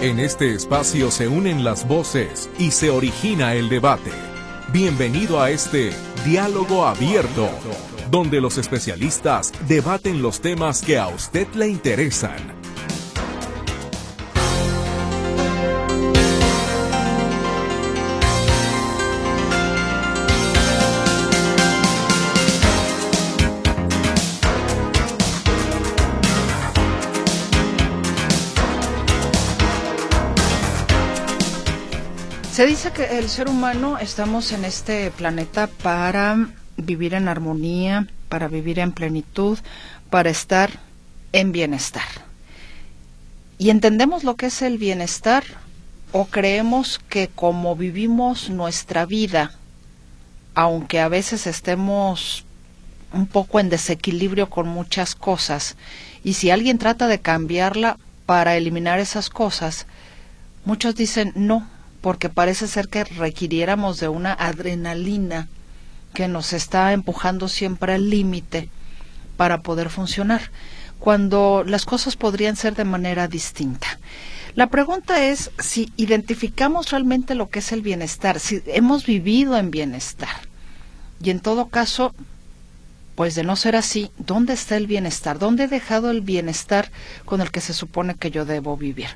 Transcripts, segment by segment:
En este espacio se unen las voces y se origina el debate. Bienvenido a este diálogo abierto, donde los especialistas debaten los temas que a usted le interesan Se dice que el ser humano estamos en este planeta para vivir en armonía, para vivir en plenitud, para estar en bienestar. ¿Y entendemos lo que es el bienestar o creemos que como vivimos nuestra vida, aunque a veces estemos un poco en desequilibrio con muchas cosas, y si alguien trata de cambiarla para eliminar esas cosas, muchos dicen no, porque parece ser que requiriéramos de una adrenalina que nos está empujando siempre al límite para poder funcionar, cuando las cosas podrían ser de manera distinta. La pregunta es si identificamos realmente lo que es el bienestar, si hemos vivido en bienestar. Y en todo caso, pues de no ser así, ¿dónde está el bienestar? ¿Dónde he dejado el bienestar con el que se supone que yo debo vivir?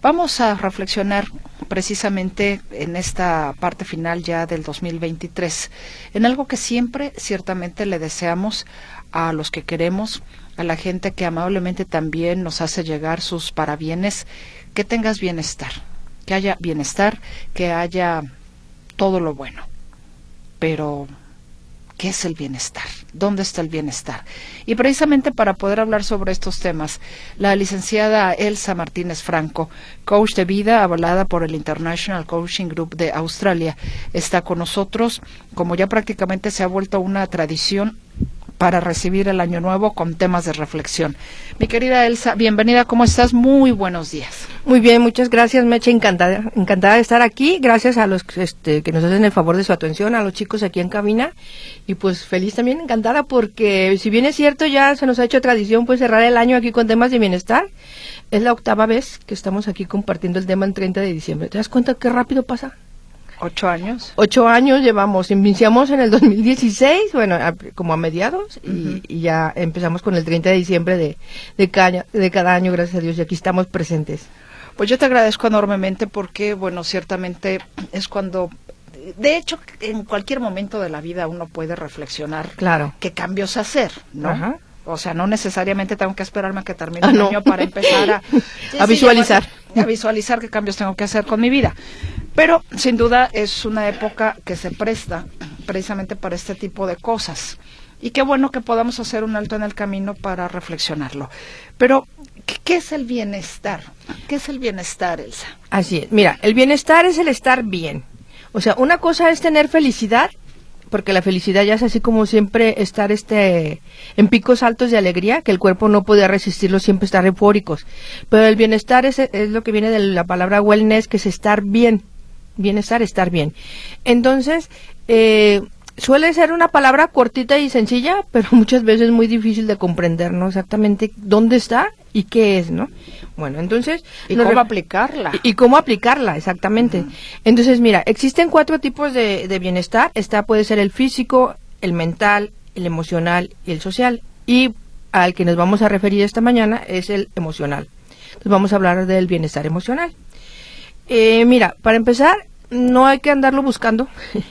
Vamos a reflexionar precisamente en esta parte final ya del 2023, en algo que siempre ciertamente le deseamos a los que queremos, a la gente que amablemente también nos hace llegar sus parabienes, que tengas bienestar, que haya bienestar, que haya todo lo bueno. Pero ¿Qué es el bienestar? ¿Dónde está el bienestar? Y precisamente para poder hablar sobre estos temas, la licenciada Elsa Martínez Franco, coach de vida avalada por el International Coaching Group de Australia, está con nosotros, como ya prácticamente se ha vuelto una tradición para recibir el año nuevo con temas de reflexión. Mi querida Elsa, bienvenida, ¿cómo estás? Muy buenos días. Muy bien, muchas gracias, Meche, encantada, encantada de estar aquí, gracias a los este, que nos hacen el favor de su atención, a los chicos aquí en cabina, y pues feliz también, encantada, porque si bien es cierto, ya se nos ha hecho tradición pues cerrar el año aquí con temas de bienestar, es la octava vez que estamos aquí compartiendo el tema el 30 de diciembre. ¿Te das cuenta qué rápido pasa? ¿Ocho años? Ocho años llevamos. Iniciamos en el 2016, bueno, como a mediados, y, ya empezamos con el 30 de diciembre de, de, cada, de cada año, gracias a Dios, y aquí estamos presentes. Pues yo te agradezco enormemente porque, bueno, ciertamente es cuando de hecho, en cualquier momento de la vida uno puede reflexionar claro. qué cambios hacer, ¿no? O sea, no necesariamente tengo que esperarme a que termine ah, el año para empezar a, a visualizar. a visualizar qué cambios tengo que hacer con mi vida. Pero sin duda es una época que se presta precisamente para este tipo de cosas. Y qué bueno que podamos hacer un alto en el camino para reflexionarlo. Pero, ¿qué, es el bienestar? ¿Qué es el bienestar, Elsa? Así es. Mira, el bienestar es el estar bien. O sea, una cosa es tener felicidad, porque la felicidad ya es así como siempre estar este en picos altos de alegría, que el cuerpo no puede resistirlo, siempre estar eufóricos. Pero el bienestar es, es lo que viene de la palabra wellness, que es estar bien bienestar, estar bien. Entonces, eh, suele ser una palabra cortita y sencilla, pero muchas veces muy difícil de comprender, ¿no? Exactamente dónde está y qué es, ¿no? Bueno, entonces... Y cómo aplicarla. Y, cómo aplicarla, exactamente. Entonces, mira, existen cuatro tipos de, de bienestar. Está puede ser el físico, el mental, el emocional y el social. Y al que nos vamos a referir esta mañana es el emocional. Entonces vamos a hablar del bienestar emocional. Eh, mira, para empezar, no hay que andarlo buscando.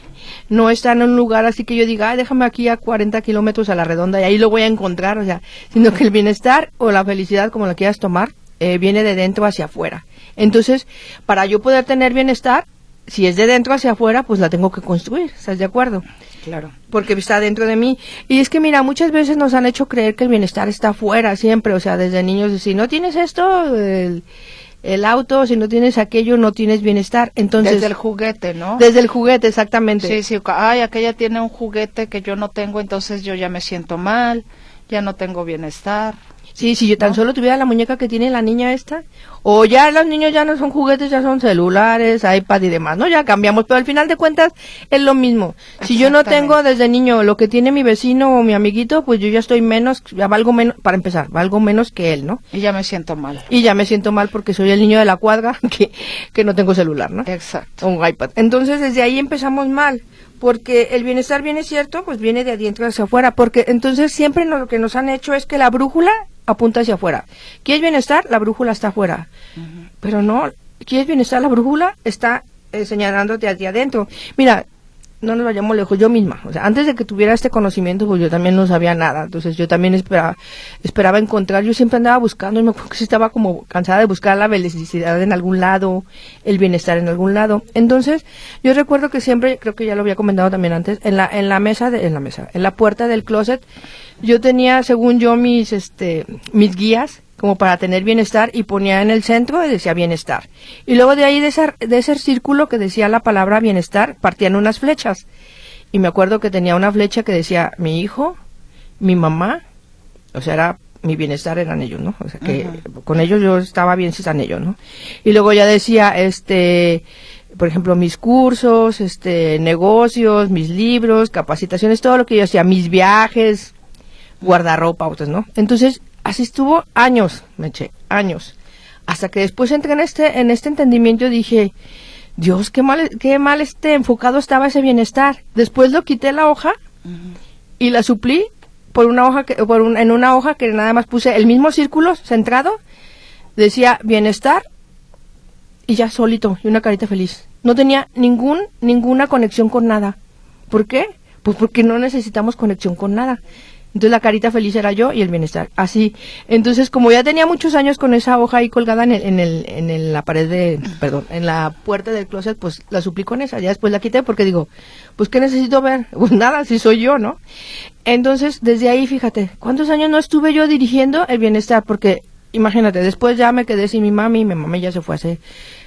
no está en un lugar así que yo diga, déjame aquí a 40 kilómetros a la redonda y ahí lo voy a encontrar, o sea, sino que el bienestar o la felicidad, como lo quieras tomar, eh, viene de dentro hacia afuera. Entonces, para yo poder tener bienestar, si es de dentro hacia afuera, pues la tengo que construir, ¿estás de acuerdo? Claro. Porque está dentro de mí. Y es que, mira, muchas veces nos han hecho creer que el bienestar está afuera siempre, o sea, desde niños, si no tienes esto, el el auto, si no tienes aquello, no tienes bienestar. Entonces, desde el juguete, ¿no? Desde el juguete, exactamente. Sí, sí, ay, aquella tiene un juguete que yo no tengo, entonces yo ya me siento mal, ya no tengo bienestar. Sí, si yo tan solo tuviera la muñeca que tiene la niña esta, o ya los niños ya no son juguetes, ya son celulares, iPad y demás, ¿no? Ya cambiamos, pero al final de cuentas es lo mismo. Si yo no tengo desde niño lo que tiene mi vecino o mi amiguito, pues yo ya estoy menos, ya valgo menos, para empezar, valgo menos que él, ¿no? Y ya me siento mal. Y ya me siento mal porque soy el niño de la cuadra que, que no tengo celular, ¿no? Exacto. Un iPad. Entonces desde ahí empezamos mal porque el bienestar viene cierto, pues viene de adentro hacia afuera, porque entonces siempre lo que nos han hecho es que la brújula apunta hacia afuera. ¿Quieres bienestar? La brújula está afuera. Pero no, ¿quieres bienestar? La brújula está eh, señalándote hacia adentro. Mira, no nos vayamos lejos, yo misma, o sea, antes de que tuviera este conocimiento, pues yo también no sabía nada, entonces yo también esperaba, esperaba encontrar, yo siempre andaba buscando, y me acuerdo que estaba como cansada de buscar la felicidad en algún lado, el bienestar en algún lado, entonces yo recuerdo que siempre, creo que ya lo había comentado también antes, en la, en la mesa, de, en la mesa, en la puerta del closet, yo tenía, según yo, mis, este, mis guías, como para tener bienestar y ponía en el centro y decía bienestar. Y luego de ahí, de ese, de ese círculo que decía la palabra bienestar, partían unas flechas. Y me acuerdo que tenía una flecha que decía mi hijo, mi mamá, o sea, era mi bienestar eran ellos, ¿no? O sea, que con ellos yo estaba bien si están ellos, ¿no? Y luego ya decía, este, por ejemplo, mis cursos, este, negocios, mis libros, capacitaciones, todo lo que yo hacía, mis viajes, guardarropa, ¿no? Entonces, así estuvo años, me eché, años. Hasta que después entré en este, en este entendimiento dije, Dios, qué mal, qué mal este enfocado estaba ese bienestar. Después lo quité la hoja y la suplí por una hoja que, por en una hoja que nada más puse el mismo círculo centrado, decía bienestar y ya solito y una carita feliz. No tenía ningún, ninguna conexión con nada. ¿Por qué? Pues porque no necesitamos conexión con nada. Entonces la carita feliz era yo y el bienestar. Así. Entonces, como ya tenía muchos años con esa hoja ahí colgada en, el, en, el, en la pared de, perdón, en la puerta del closet, pues la suplí con esa. Ya después la quité porque digo, pues ¿qué necesito ver? Pues nada, si soy yo, ¿no? Entonces, desde ahí, fíjate, ¿cuántos años no estuve yo dirigiendo el bienestar? Porque, imagínate, después ya me quedé sin mi mami, mi mamá ya se fue hace,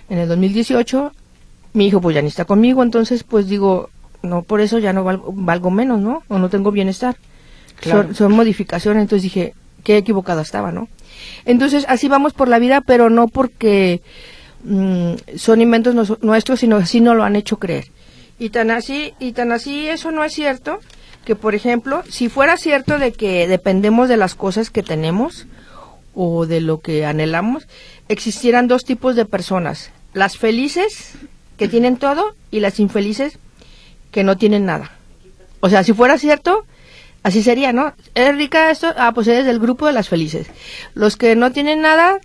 en el 2018, mi hijo pues ya ni está conmigo, entonces pues digo, no, por eso ya no valgo, valgo menos, ¿no? O no tengo bienestar. Son, modificaciones, entonces dije, qué equivocado estaba, ¿no? Entonces así vamos por la vida, pero no porque mm, son inventos nuestros, sino así no lo han hecho creer. Y tan así, y tan así eso no es cierto, que por ejemplo, si fuera cierto de que dependemos de las cosas que tenemos o de lo que anhelamos, existieran dos tipos de personas, las felices que tienen todo y las infelices que no tienen nada. O sea, si fuera cierto, Así sería, ¿no? ¿Eres rica esto? Ah, pues eres del grupo de las felices. Los que no tienen nada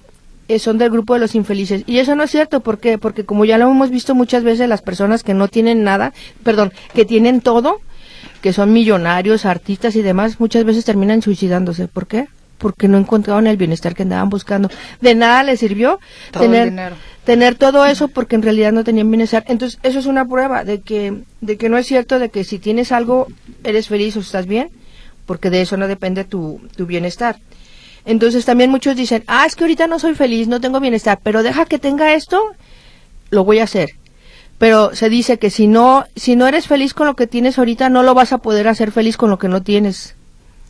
eh, son del grupo de los infelices. Y eso no es cierto, ¿por qué? Porque como ya lo hemos visto muchas veces, las personas que no tienen nada, perdón, que tienen todo, que son millonarios, artistas y demás, muchas veces terminan suicidándose. ¿Por qué? Porque no encontraron el bienestar que andaban buscando. De nada les sirvió tener, tener todo eso porque en realidad no tenían bienestar. Entonces, eso es una prueba de que, de que no es cierto de que si tienes algo, eres feliz o estás bien porque de eso no depende tu, tu bienestar. Entonces también muchos dicen, ah, es que ahorita no soy feliz, no tengo bienestar, pero deja que tenga esto, lo voy a hacer. Pero se dice que si no, si no eres feliz con lo que tienes ahorita, no lo vas a poder hacer feliz con lo que no tienes,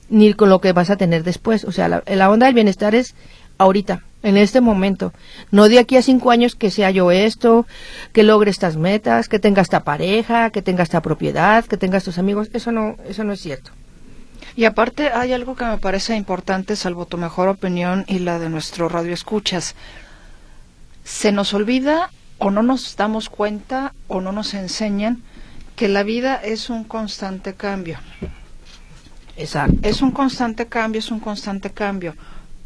ni con lo que vas a tener después. O sea, la, la onda del bienestar es ahorita, en este momento. No de aquí a cinco años que sea yo esto, que logre estas metas, que tenga esta pareja, que tenga esta propiedad, que tenga estos amigos. Eso no, eso no es cierto. Y aparte hay algo que me parece importante, salvo tu mejor opinión y la de nuestro radio escuchas. Se nos olvida o no nos damos cuenta o no nos enseñan que la vida es un constante cambio. Exacto. Es un constante cambio, es un constante cambio.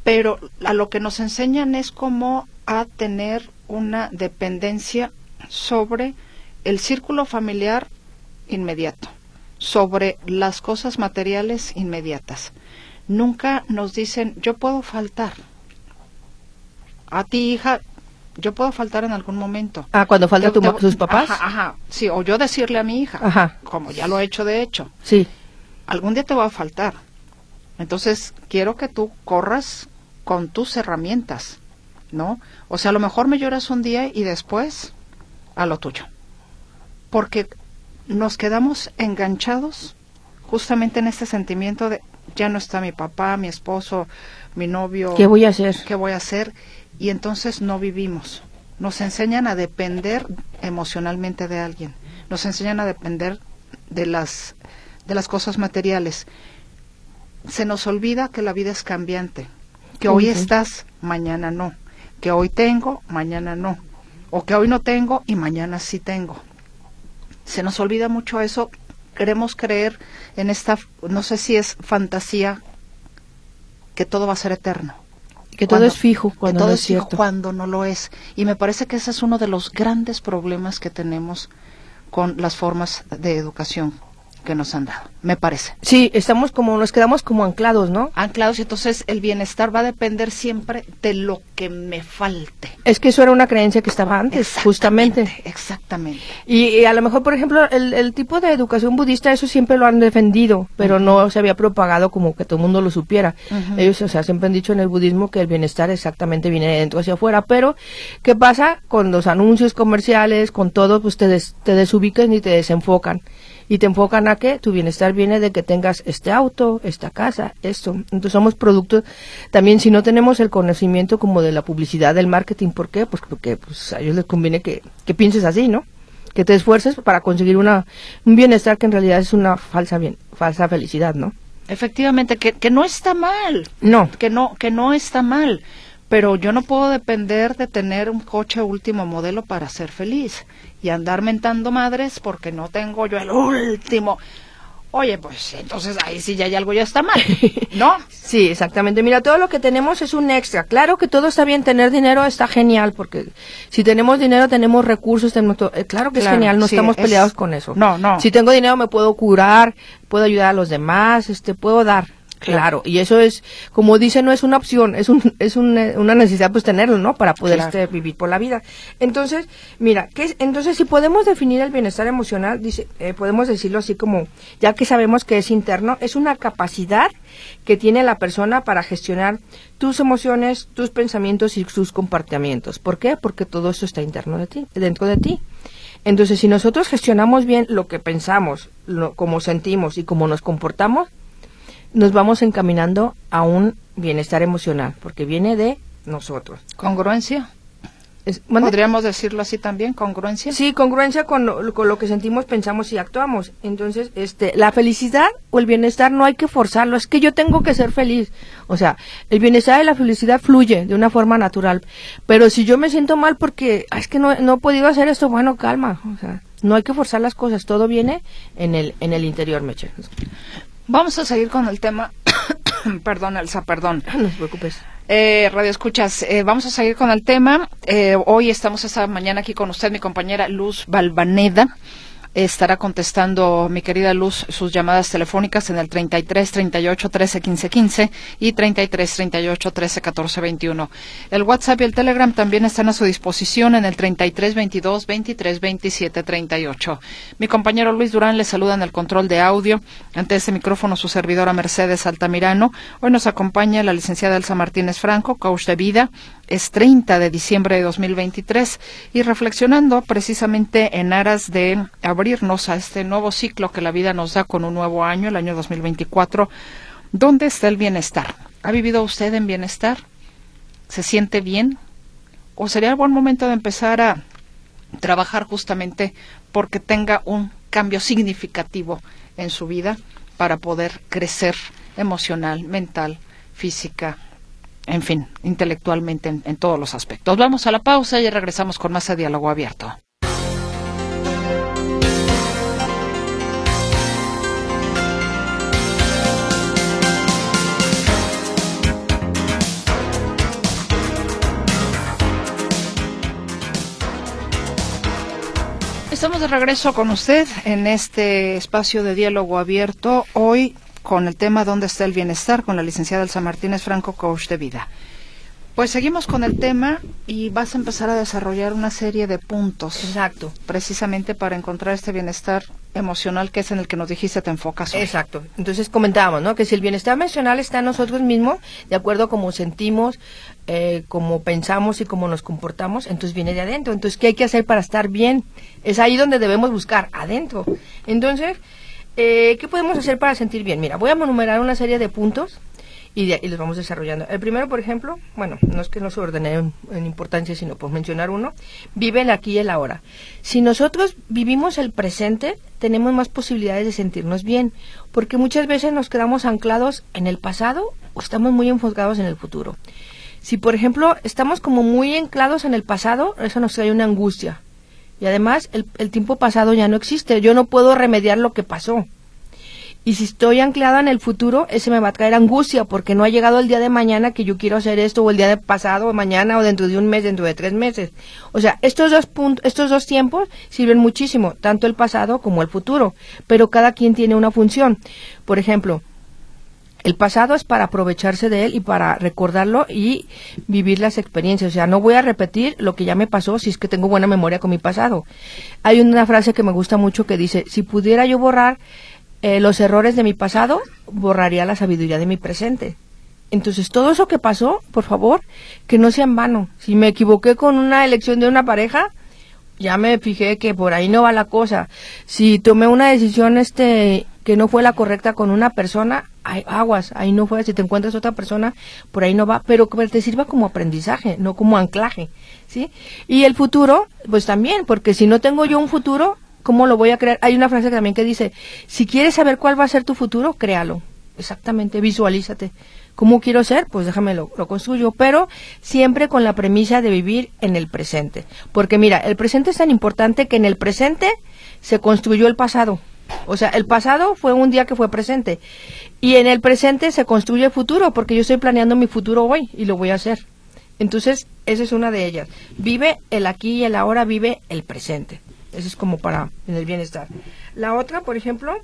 Pero a lo que nos enseñan es cómo a tener una dependencia sobre el círculo familiar inmediato sobre las cosas materiales inmediatas. Nunca nos dicen, yo puedo faltar. A ti, hija, yo puedo faltar en algún momento. Ah, cuando falta tu, tus papás. Ajá, ajá, sí, o yo decirle a mi hija, ajá. como ya lo he hecho de hecho. Sí. Algún día te va a faltar. Entonces, quiero que tú corras con tus herramientas, ¿no? O sea, a lo mejor me lloras un día y después a lo tuyo. Porque nos quedamos enganchados justamente en este sentimiento de ya no está mi papá, mi esposo, mi novio. ¿Qué voy a hacer? ¿Qué voy a hacer? Y entonces no vivimos. Nos enseñan a depender emocionalmente de alguien. Nos enseñan a depender de las de las cosas materiales. Se nos olvida que la vida es cambiante, que hoy estás, mañana no, que hoy tengo, mañana no, o que hoy no tengo y mañana sí tengo. Se nos olvida mucho eso, queremos creer en esta, no sé si es fantasía, que todo va a ser eterno. Que todo es fijo cuando todo no es fijo cuando no lo es. Y me parece que ese es uno de los grandes problemas que tenemos con las formas de educación que nos han dado, me parece. Sí, estamos como, nos quedamos como anclados, ¿no? Anclados y entonces el bienestar va a depender siempre de lo que me falte. Es que eso era una creencia que estaba antes, justamente. Exactamente. Y, a lo mejor, por ejemplo, el, tipo de educación budista, eso siempre lo han defendido, pero no se había propagado como que todo el mundo lo supiera. Ellos, o sea, siempre han dicho en el budismo que el bienestar exactamente viene de dentro hacia afuera, pero ¿qué pasa con los anuncios comerciales, con todo, pues te, te desubican y te desenfocan y te enfocan a que tu bienestar viene de que tengas este auto, esta casa, esto. Entonces somos productos, también si no tenemos el conocimiento como de la publicidad, del marketing, ¿por qué? Pues porque pues, a ellos les conviene que, que pienses así, ¿no? Que te esfuerces para conseguir una, un bienestar que en realidad es una falsa, bien, falsa felicidad, ¿no? Efectivamente, que, que no está mal. No. Que no, que no está mal pero yo no puedo depender de tener un coche último modelo para ser feliz y andar mentando madres porque no tengo yo el último. Oye, pues entonces ahí sí ya hay algo ya está mal, ¿no? sí, exactamente. Mira, todo lo que tenemos es un extra. Claro que todo está bien, tener dinero está genial, porque si tenemos dinero tenemos recursos, tenemos eh, claro que es genial, no estamos peleados con eso. No, no. Si tengo dinero me puedo curar, puedo ayudar a los demás, este, puedo dar. Claro, y eso es, como dice, no es una opción, es, un, es una necesidad pues tenerlo, ¿no? Para poder este, vivir por la vida. Entonces, mira, ¿qué entonces si podemos definir el bienestar emocional, dice, eh, podemos decirlo así como, ya que sabemos que es interno, es una capacidad que tiene la persona para gestionar tus emociones, tus pensamientos y sus comportamientos. ¿Por qué? Porque todo eso está interno de ti, dentro de ti. Entonces, si nosotros gestionamos bien lo que pensamos, lo, cómo sentimos y cómo nos comportamos, nos vamos encaminando a un bienestar emocional, porque viene de nosotros. ¿Congruencia? ¿Podríamos decirlo así también, congruencia? Sí, congruencia con lo, con lo, que sentimos, pensamos y actuamos. Entonces, este, la felicidad o el bienestar no hay que forzarlo, es que yo tengo que ser feliz. O sea, el bienestar y la felicidad fluye de una forma natural. Pero si yo me siento mal porque es que no, no he podido hacer esto, bueno, calma. O sea, no hay que forzar las cosas, todo viene en el, en el interior, Meche. Vamos a seguir con el tema. perdón, Elsa, perdón. No te preocupes. Eh, Radio Escuchas, eh, vamos a seguir con el tema. Eh, hoy estamos esta mañana aquí con usted, mi compañera Luz Balvaneda estará contestando mi querida Luz sus llamadas telefónicas en el 33 38 13 15 15 y 33 38 13 14 21. El WhatsApp y el Telegram también están a su disposición en el 33 22 23 27 38. Mi compañero Luis Durán le saluda en el control de audio. Ante este micrófono su servidora Mercedes Altamirano. Hoy nos acompaña la licenciada Elsa Martínez Franco, coach de vida, es 30 de diciembre de 2023 y reflexionando precisamente en aras de abrirnos a este nuevo ciclo que la vida nos da con un nuevo año, el año 2024, ¿dónde está el bienestar? ¿Ha vivido usted en bienestar? ¿Se siente bien? ¿O sería el buen momento de empezar a trabajar justamente porque tenga un cambio significativo en su vida para poder crecer emocional, mental, física, en fin, intelectualmente en, todos los aspectos. Vamos a la pausa y regresamos con más de diálogo abierto. Estamos de regreso con usted en este espacio de diálogo abierto. Hoy con el tema ¿Dónde está el bienestar? con la licenciada Elsa Martínez Franco, coach de vida. Pues seguimos con el tema y vas a empezar a desarrollar una serie de puntos. Exacto. Precisamente para encontrar este bienestar emocional que es en el que nos dijiste te enfocas. Exacto. Entonces comentábamos, ¿no? Que si el bienestar emocional está en nosotros mismos, de acuerdo a cómo sentimos, eh, cómo pensamos y cómo nos comportamos, entonces viene de adentro. Entonces, ¿qué hay que hacer para estar bien? Es ahí donde debemos buscar, adentro. Entonces, eh, ¿qué podemos hacer para sentir bien? Mira, voy a enumerar una serie de puntos y, los vamos desarrollando. El primero, por ejemplo, bueno, no es que no se ordene en, importancia, sino por mencionar uno, vive el aquí y el ahora. Si nosotros vivimos el presente, tenemos más posibilidades de sentirnos bien, porque muchas veces nos quedamos anclados en el pasado o estamos muy enfocados en el futuro. Si, por ejemplo, estamos como muy anclados en el pasado, eso nos trae una angustia. Y además, el tiempo pasado ya no existe. Yo no puedo remediar lo que pasó. Y si estoy anclada en el futuro, ese me va a traer angustia porque no ha llegado el día de mañana que yo quiero hacer esto, o el día de pasado, o mañana, o dentro de un mes, dentro de tres meses. O sea, estos dos, puntos, estos dos tiempos sirven muchísimo, tanto el pasado como el futuro, pero cada quien tiene una función. Por ejemplo, el pasado es para aprovecharse de él y para recordarlo y vivir las experiencias. O sea, no voy a repetir lo que ya me pasó si es que tengo buena memoria con mi pasado. Hay una frase que me gusta mucho que dice, si pudiera yo borrar eh, los errores de mi pasado, borraría la sabiduría de mi presente. Entonces, todo eso que pasó, por favor, que no sea en vano. Si me equivoqué con una elección de una pareja, ya me fijé que por ahí no va la cosa. Si tomé una decisión este que no fue la correcta con una persona, hay aguas, ahí no fue. Si te encuentras otra persona, por ahí no va, pero que te sirva como aprendizaje, no como anclaje, ¿sí? Y el futuro, pues también, porque si no tengo yo un futuro, ¿Cómo lo voy a crear? Hay una frase también que dice, si quieres saber cuál va a ser tu futuro, créalo. Exactamente, visualízate. ¿Cómo quiero ser? Pues déjame lo, lo construyo, pero siempre con la premisa de vivir en el presente. Porque mira, el presente es tan importante que en el presente se construyó el pasado. O sea, el pasado fue un día que fue presente. Y en el presente se construye el futuro, porque yo estoy planeando mi futuro hoy y lo voy a hacer. Entonces, esa es una de ellas. Vive el aquí y el ahora, vive el presente. Eso es como para en el bienestar. La otra, por ejemplo,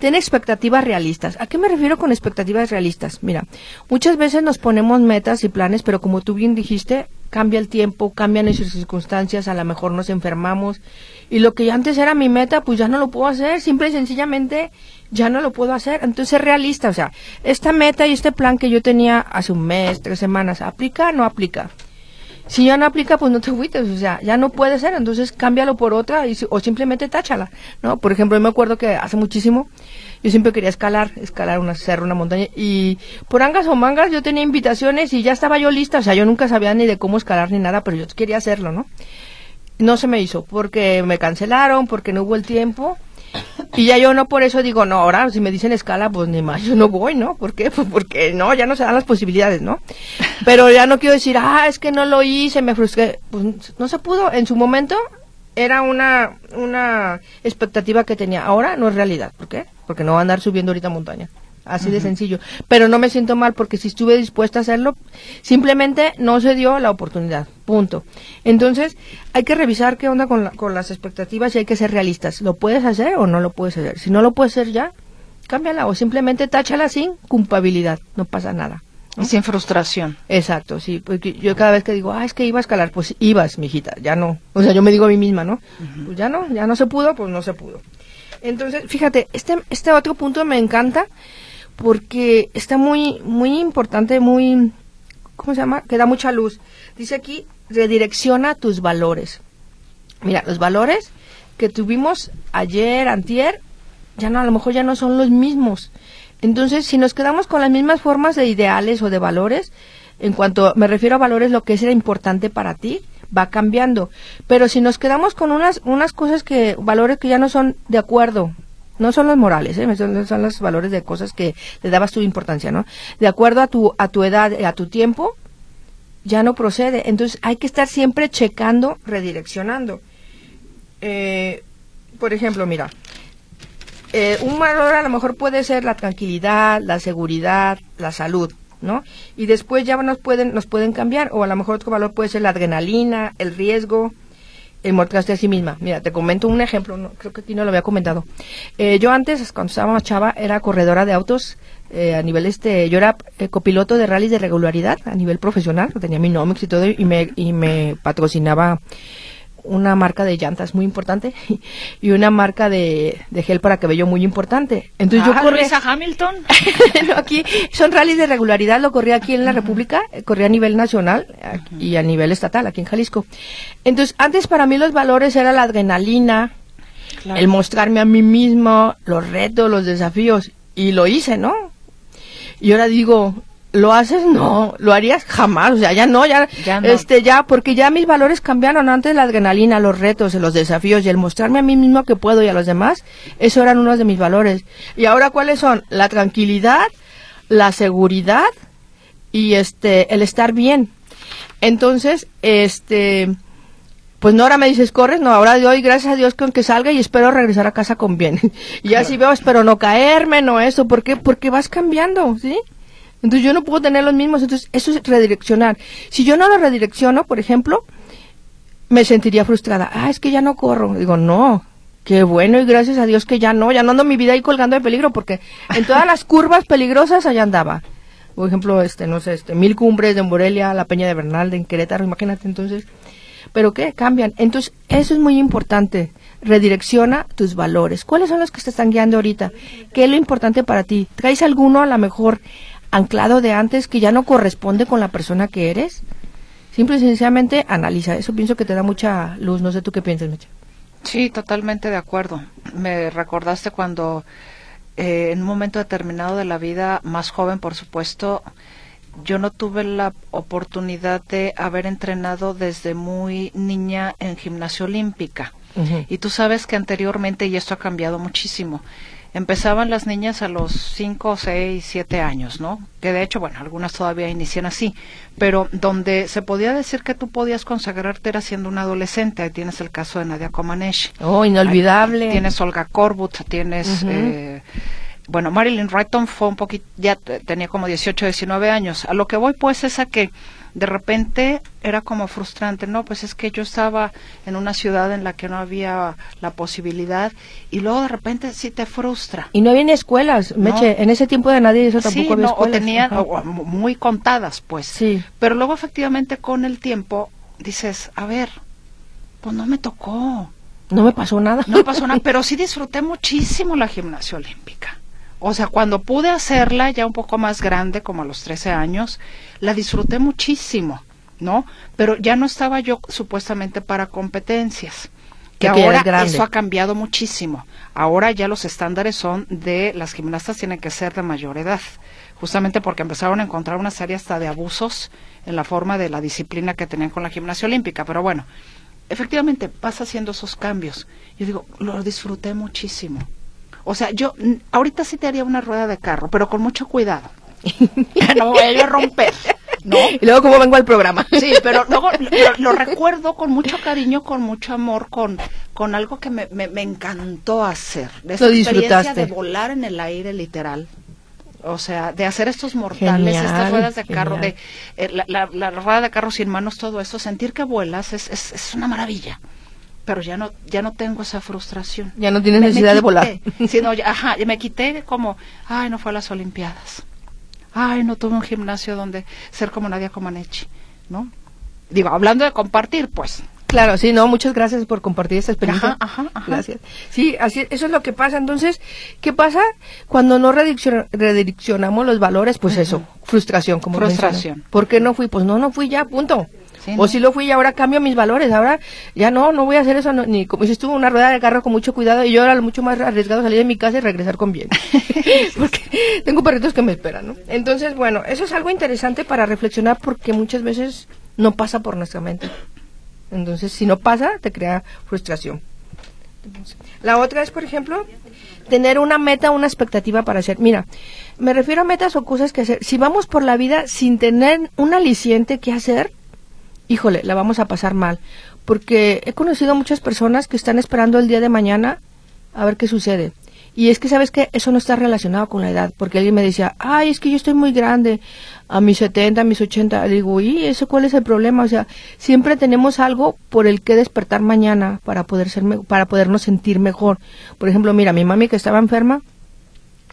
tiene expectativas realistas. ¿A qué me refiero con expectativas realistas? Mira, muchas veces nos ponemos metas y planes, pero como tú bien dijiste, cambia el tiempo, cambian nuestras circunstancias, a lo mejor nos enfermamos y lo que antes era mi meta, pues ya no lo puedo hacer, simple y sencillamente ya no lo puedo hacer. Entonces, es realista, o sea, esta meta y este plan que yo tenía hace un mes, tres semanas, ¿aplica o no aplica? Si ya no aplica, pues no te agüites, o sea, ya no puede ser, entonces cámbialo por otra y, o simplemente táchala, ¿no? Por ejemplo, yo me acuerdo que hace muchísimo yo siempre quería escalar, escalar una cerro, una montaña, y por angas o mangas yo tenía invitaciones y ya estaba yo lista, o sea, yo nunca sabía ni de cómo escalar ni nada, pero yo quería hacerlo, ¿no? No se me hizo, porque me cancelaron, porque no hubo el tiempo, y ya yo no por eso digo, no, ahora si me dicen escala, pues ni más, yo no voy, ¿no? ¿Por qué? Pues porque no, ya no se dan las posibilidades, ¿no? Pero ya no quiero decir, ah, es que no lo hice, me frustré. Pues no se pudo. En su momento era una, una expectativa que tenía. Ahora no es realidad. ¿Por qué? Porque no va a andar subiendo ahorita montaña. Así de sencillo. Pero no me siento mal porque si estuve dispuesta a hacerlo, simplemente no se dio la oportunidad. Punto. Entonces, hay que revisar qué onda con, con las expectativas y hay que ser realistas. ¿Lo puedes hacer o no lo puedes hacer? Si no lo puedes hacer ya, cámbiala o simplemente táchala sin culpabilidad. No pasa nada. Y sin frustración. Exacto, sí. Porque yo cada vez que digo, ah, es que iba a escalar, pues ibas, mijita, ya no. O sea, yo me digo a mí misma, ¿no? Pues ya no, ya no se pudo, pues no se pudo. Entonces, fíjate, este, este otro punto me encanta porque está muy, muy importante, muy, ¿cómo se llama? Que da mucha luz. Dice aquí, redirecciona tus valores. Mira, los valores que tuvimos ayer, antier, ya no, a lo mejor ya no son los mismos. Entonces, si nos quedamos con las mismas formas de ideales o de valores, en cuanto me refiero a valores, lo que es importante para ti, va cambiando. Pero si nos quedamos con unas, unas cosas que, valores que ya no son de acuerdo no son los morales, ¿eh? son, los valores de cosas que le dabas tu importancia, ¿no? De acuerdo a tu, a tu edad, a tu tiempo, ya no procede. Entonces hay que estar siempre checando, redireccionando. Eh, por ejemplo, mira, eh, un valor a lo mejor puede ser la tranquilidad, la seguridad, la salud, ¿no? Y después ya nos pueden, nos pueden cambiar, o a lo mejor otro valor puede ser la adrenalina, el riesgo, mostrarse a sí misma. Mira, te comento un ejemplo, no, creo que aquí no lo había comentado. Eh, yo antes, cuando estaba más chava, era corredora de autos eh, a nivel este, yo era eh, copiloto de rallies de regularidad a nivel profesional, tenía mi Nomics y todo, y me, y me patrocinaba una marca de llantas muy importante y una marca de, gel para cabello muy importante. Entonces yo ah, corría a Hamilton. aquí son rallies de regularidad, lo corría aquí en la República, corría a nivel nacional y a nivel estatal aquí en Jalisco. Entonces, antes para mí los valores era la adrenalina, el mostrarme a mí mismo los retos, los desafíos y lo hice, ¿no? Y ahora digo, ¿Lo haces? No, lo harías jamás, o sea, ya no, ya, este, ya, porque ya mis valores cambiaron antes la adrenalina, los retos, los desafíos y el mostrarme a mí mismo que puedo y a los demás, eso eran unos de mis valores. Y ahora, ¿cuáles son? La tranquilidad, la seguridad y este, el estar bien. Entonces, este, pues no ahora me dices corres, no, ahora doy gracias a Dios con que salga y espero regresar a casa con bien. y así veo, espero no caerme, no eso, ¿por qué? Porque vas cambiando, ¿sí? Entonces yo no puedo tener los mismos, entonces eso es redireccionar. Si yo no lo redirecciono, por ejemplo, me sentiría frustrada. Ah, es que ya no corro. Digo, no, qué bueno y gracias a Dios que ya no, ya no ando mi vida ahí colgando de peligro porque en todas las curvas peligrosas allá andaba. Por ejemplo, este, no sé, este, Mil Cumbres de Morelia, la Peña de Bernal, de Querétaro, imagínate entonces. Pero ¿qué? Cambian. Entonces, eso es muy importante. Redirecciona tus valores. ¿Cuáles son los que te están guiando ahorita? ¿Qué es lo importante para ti? ¿Traes alguno a lo mejor anclado de antes que ya no corresponde con la persona que eres? Simple y sencillamente analiza. Eso pienso que te da mucha luz. No sé tú qué piensas, Mecha. Sí, totalmente de acuerdo. Me recordaste cuando eh, en un momento determinado de la vida, más joven por supuesto, yo no tuve la oportunidad de haber entrenado desde muy niña en gimnasia olímpica. Y tú sabes que anteriormente, y esto ha cambiado muchísimo, empezaban las niñas a los 5, 6, 7 años, ¿no? Que de hecho, bueno, algunas todavía inician así, pero donde se podía decir que tú podías consagrarte era siendo un adolescente. Ahí tienes el caso de Nadia Comaneci. Oh, inolvidable. tienes Olga Corbut, tienes... eh, bueno, Marilyn Wrighton fue un poquito, ya tenía como 18, 19 años. A lo que voy pues es a que de repente era como frustrante, no, pues es que yo estaba en una ciudad en la que no había la posibilidad y luego de repente sí te frustra. Y no había escuelas, Meche, en ese tiempo de nadie eso tampoco había escuelas. O tenían muy contadas, pues. Sí. Pero luego efectivamente con el tiempo dices, a ver, pues no me tocó. No me pasó nada. No me pasó nada, pero sí disfruté muchísimo la gimnasia olímpica. O sea, cuando pude hacerla ya un poco más grande, como a los 13 años, la disfruté muchísimo, ¿no? Pero ya no estaba yo supuestamente para competencias. Que ahora eso ha cambiado muchísimo. Ahora ya los estándares son de las gimnastas tienen que ser de mayor edad, justamente porque empezaron a encontrar una serie hasta de abusos en la forma de la disciplina que tenían con la gimnasia olímpica. Pero bueno, efectivamente vas haciendo esos cambios. Yo digo, lo disfruté muchísimo. O sea, yo ahorita sí te haría una rueda de carro, pero con mucho cuidado. no voy a romper. ¿no? Y luego cómo vengo al programa. Sí, pero luego lo, recuerdo con mucho cariño, con mucho amor, con, con algo que me, me, encantó hacer. Esa experiencia de volar en el aire literal. O sea, de hacer estos mortales, estas ruedas de carro, de eh, la, la, rueda de carro sin manos, todo eso, sentir que vuelas es, es, es una maravilla pero ya no ya no tengo esa frustración. Ya no tienes necesidad de volar. Sí, no, ya, ajá, me quité como, ay, no fue a las Olimpiadas. Ay, no tuve un gimnasio donde ser como Nadia Comaneci, ¿no? Digo, hablando de compartir, pues. Claro, sí, no, muchas gracias por compartir esta experiencia. Ajá, ajá, Gracias. Sí, así, eso es lo que pasa. Entonces, ¿qué pasa cuando no redireccionamos los valores? Pues eso, frustración, como Frustración. ¿Por qué no fui? Pues no, no fui ya, punto o si lo fui y ahora cambio mis valores, ahora ya no, no voy a hacer eso, ni como si estuvo una rueda de carro con mucho cuidado y yo era mucho más arriesgado salir de mi casa y regresar con bien. porque tengo perritos que me esperan, ¿no? Entonces, bueno, eso es algo interesante para reflexionar porque muchas veces no pasa por nuestra mente. Entonces, si no pasa, te crea frustración. La otra es, por ejemplo, tener una meta, una expectativa para hacer. Mira, me refiero a metas o cosas que hacer. Si vamos por la vida sin tener un aliciente que hacer, híjole, la vamos a pasar mal. Porque he conocido a muchas personas que están esperando el día de mañana a ver qué sucede. Y es que, ¿sabes que Eso no está relacionado con la edad. Porque alguien me decía, ay, es que yo estoy muy grande, a mis 70, a mis 80. Le digo, ¿y eso cuál es el problema? O sea, siempre tenemos algo por el que despertar mañana para, poder ser, para podernos sentir mejor. Por ejemplo, mira, mi mami que estaba enferma,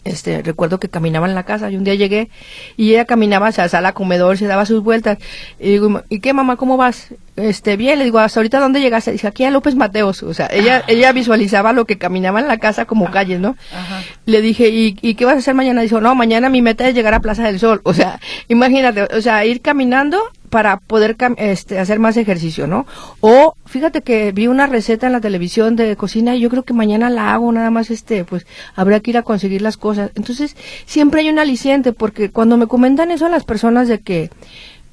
este, recuerdo que caminaba en la casa y un día llegué y ella caminaba hacia la sala comedor, se daba sus vueltas y digo, ¿y qué mamá, cómo vas? Este, bien, le digo, ¿hasta ahorita dónde llegaste? Dice, aquí a López Mateos, o sea, ella, ah. ella visualizaba lo que caminaba en la casa como ah. calles, ¿no? Le dije, ¿Y, ¿y qué vas a hacer mañana? Dijo, no, mañana mi meta es llegar a Plaza del Sol, o sea, imagínate, o sea, ir caminando para poder este, hacer más ejercicio, ¿no? O fíjate que vi una receta en la televisión de cocina y yo creo que mañana la hago, nada más este, pues habrá que ir a conseguir las cosas. Entonces, siempre hay un aliciente porque cuando me comentan eso las personas de que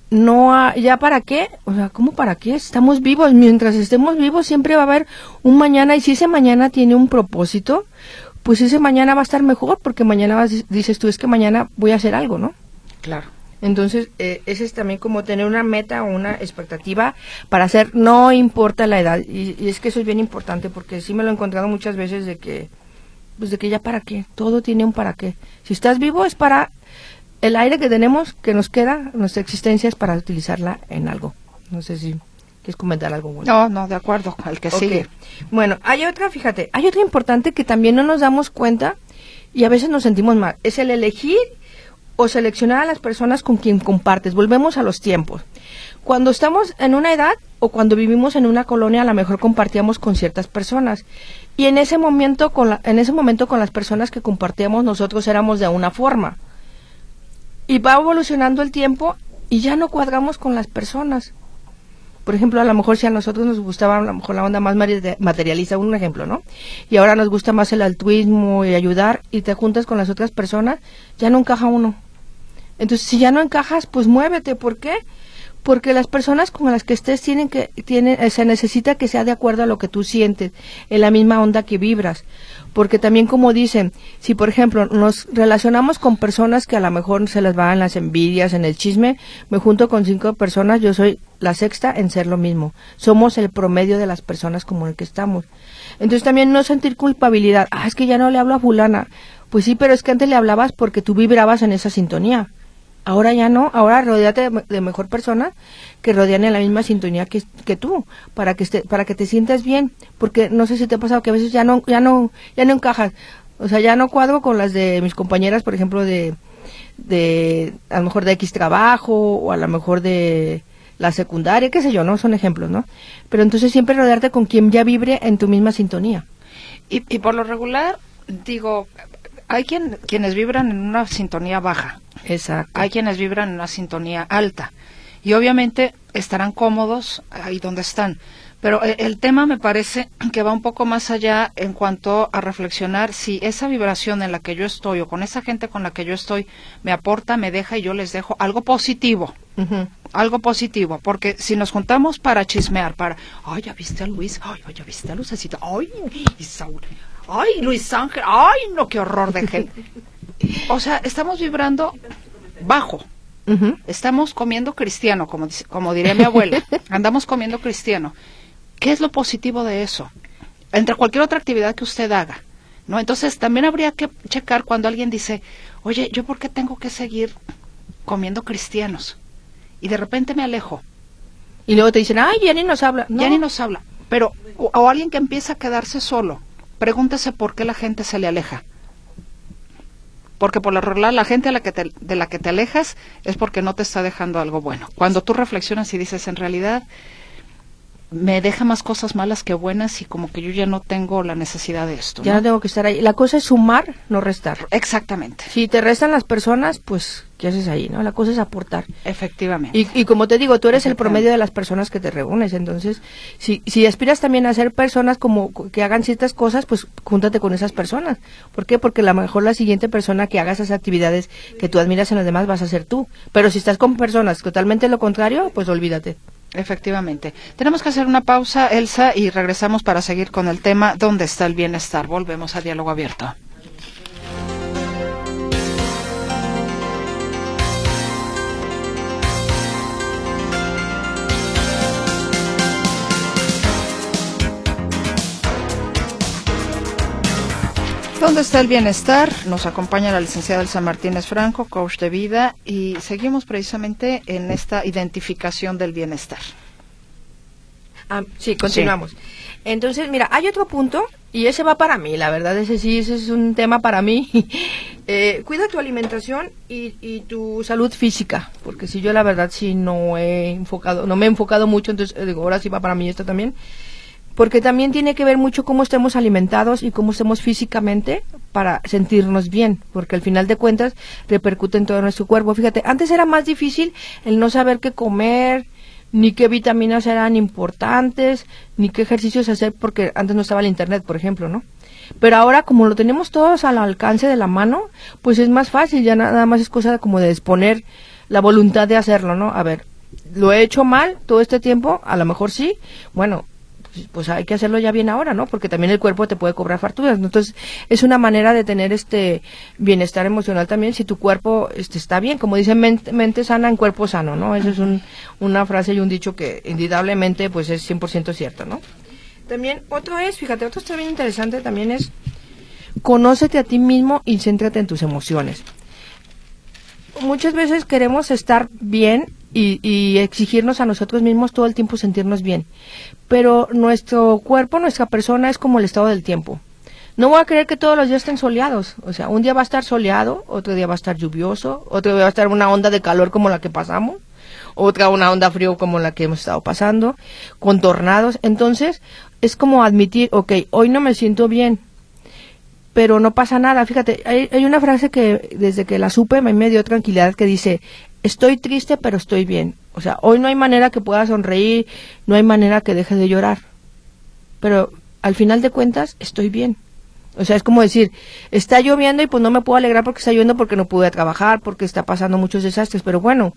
no ya para qué, o sea, ¿cómo para qué? Estamos vivos, mientras estemos vivos siempre va a haber un mañana y si ese mañana tiene un propósito, pues ese mañana va a estar mejor porque mañana vas, dices tú es que mañana voy a hacer algo, ¿no? Claro. Entonces, eh, ese es también como tener una meta o una expectativa para hacer, no importa la edad. Y, y, es que eso es bien importante porque sí me lo he encontrado muchas veces de que, pues de que ya para qué, todo tiene un para qué. Si estás vivo es para el aire que tenemos, que nos queda, nuestra existencia es para utilizarla en algo. No sé si quieres comentar algo bueno. No, no, de acuerdo, el que sigue. Bueno, hay otra, fíjate, hay otra importante que también no nos damos cuenta y a veces nos sentimos mal. Es el elegir o seleccionar a las personas con quien compartes. Volvemos a los tiempos. Cuando estamos en una edad o cuando vivimos en una colonia, a lo mejor compartíamos con ciertas personas. Y en ese momento, con las personas que compartíamos, nosotros éramos de una forma y va evolucionando el tiempo y ya no cuadramos con las personas. Por ejemplo, a lo mejor si a nosotros nos gustaba mejor la onda más materialista, un ejemplo, ¿no? Y ahora nos gusta más el altruismo y ayudar y te juntas con las otras personas, ya no encaja uno. Entonces, si ya no encajas, pues muévete. ¿Por qué? Porque las personas con las que estés tienen que, tienen, eh, se necesita que sea de acuerdo a lo que tú sientes, en la misma onda que vibras porque también como dicen, si por ejemplo nos relacionamos con personas que a lo mejor se les van las envidias, en el chisme, me junto con cinco personas, yo soy la sexta en ser lo mismo. Somos el promedio de las personas como el que estamos. Entonces también no sentir culpabilidad, ah, es que ya no le hablo a fulana. Pues sí, pero es que antes le hablabas porque tú vibrabas en esa sintonía. Ahora ya no, ahora rodeate de, mejor persona que rodean en la misma sintonía que, que tú, para que esté, para que te sientas bien, porque no sé si te ha pasado que a veces ya no, ya no, ya no encajas, o sea, ya no cuadro con las de mis compañeras, por ejemplo, de, de, a lo mejor de X trabajo, o a lo mejor de la secundaria, qué sé yo, ¿no? Son ejemplos, ¿no? Pero entonces siempre rodearte con quien ya vibre en tu misma sintonía. Y, y por lo regular, digo, hay quien, quienes vibran en una sintonía baja. Exacto. Hay quienes vibran en una sintonía alta. Y obviamente estarán cómodos ahí donde están. Pero eh, el tema me parece que va un poco más allá en cuanto a reflexionar si esa vibración en la que yo estoy o con esa gente con la que yo estoy me aporta, me deja y yo les dejo algo positivo. Algo positivo, porque si nos juntamos para chismear, para, ay, ya viste a Luis, ay, ya viste a Lucecita, ay, Isaú, ay, Luis Ángel, ay, no, qué horror de gente. o sea, estamos vibrando bajo. Estamos comiendo cristiano, como, como diría mi abuela. Andamos comiendo cristiano. ¿Qué es lo positivo de eso? Entre cualquier otra actividad que usted haga. ¿no? Entonces, también habría que checar cuando alguien dice, oye, ¿yo por qué tengo que seguir comiendo cristianos? Y de repente me alejo. Y luego te dicen, ay, ya ni nos habla. Ya ni nos habla. Pero, o alguien que empieza a quedarse solo pregúntese por qué la gente se le aleja. Porque por lo regular la gente a la que de la que te alejas es porque no te está dejando algo bueno. Cuando tú reflexionas y dices, en realidad, me deja más cosas malas que buenas y como que yo ya no tengo la necesidad de esto. Ya no, tengo que estar ahí. La cosa es sumar, no restar. Exactamente. Si te restan las personas, pues, ¿qué haces ahí? no La cosa es aportar. Efectivamente. Y, y como te digo, tú eres el promedio de las personas que te reúnes. Entonces, si, si aspiras también a ser personas como que hagan ciertas cosas, pues júntate con esas personas. ¿Por qué? Porque a lo mejor la siguiente persona que haga esas actividades que tú admiras en los demás vas a ser tú. Pero si estás con personas totalmente lo contrario, pues olvídate. Efectivamente. Tenemos que hacer una pausa, Elsa, y regresamos para seguir con el tema ¿Dónde está el bienestar? Volvemos a diálogo abierto. ¿Dónde está el bienestar? Nos acompaña la licenciada Elsa Martínez Franco, coach de vida, y seguimos precisamente en esta identificación del bienestar. Ah, sí, continuamos. Entonces, mira, hay otro punto, y ese va para mí, la verdad, ese sí, ese es un tema para mí. eh, cuida tu alimentación y, y, tu salud física, porque si yo la verdad sí no he enfocado, no me he enfocado mucho, entonces eh, digo, ahora sí va para mí esto también porque también tiene que ver mucho cómo estemos alimentados y cómo estemos físicamente para sentirnos bien, porque al final de cuentas repercute en todo nuestro cuerpo. Fíjate, antes era más difícil el no saber qué comer, ni qué vitaminas eran importantes, ni qué ejercicios hacer, porque antes no estaba el internet, por ejemplo, ¿no? Pero ahora, como lo tenemos todos al alcance de la mano, pues es más fácil, ya nada más es cosa como de disponer la voluntad de hacerlo, ¿no? A ver, lo he hecho mal todo este tiempo, a lo mejor sí, bueno, pues, hay que hacerlo ya bien ahora, ¿no? Porque también el cuerpo te puede cobrar facturas. Entonces, es una manera de tener este bienestar emocional también si tu cuerpo este, está bien. Como dice mente, sana en cuerpo sano, ¿no? Esa es un, una frase y un dicho que indudablemente pues es 100% cierto, ¿no? También otro es, fíjate, otro está bien interesante también es conócete a ti mismo y céntrate en tus emociones. Muchas veces queremos estar bien y, exigirnos a nosotros mismos todo el tiempo sentirnos bien. Pero nuestro cuerpo, nuestra persona es como el estado del tiempo. No voy a creer que todos los días estén soleados. O sea, un día va a estar soleado, otro día va a estar lluvioso, otro día va a estar una onda de calor como la que pasamos, otra una onda frío como la que hemos estado pasando, con tornados. Entonces, es como admitir, ok, hoy no me siento bien, pero no pasa nada. Fíjate, hay, hay, una frase que desde que la supe me dio tranquilidad que dice, estoy triste pero estoy bien. O sea, hoy no hay manera que pueda sonreír, no hay manera que deje de llorar. Pero al final de cuentas estoy bien. O sea, es como decir, está lloviendo y pues no me puedo alegrar porque está lloviendo porque no pude trabajar, porque está pasando muchos desastres, pero bueno,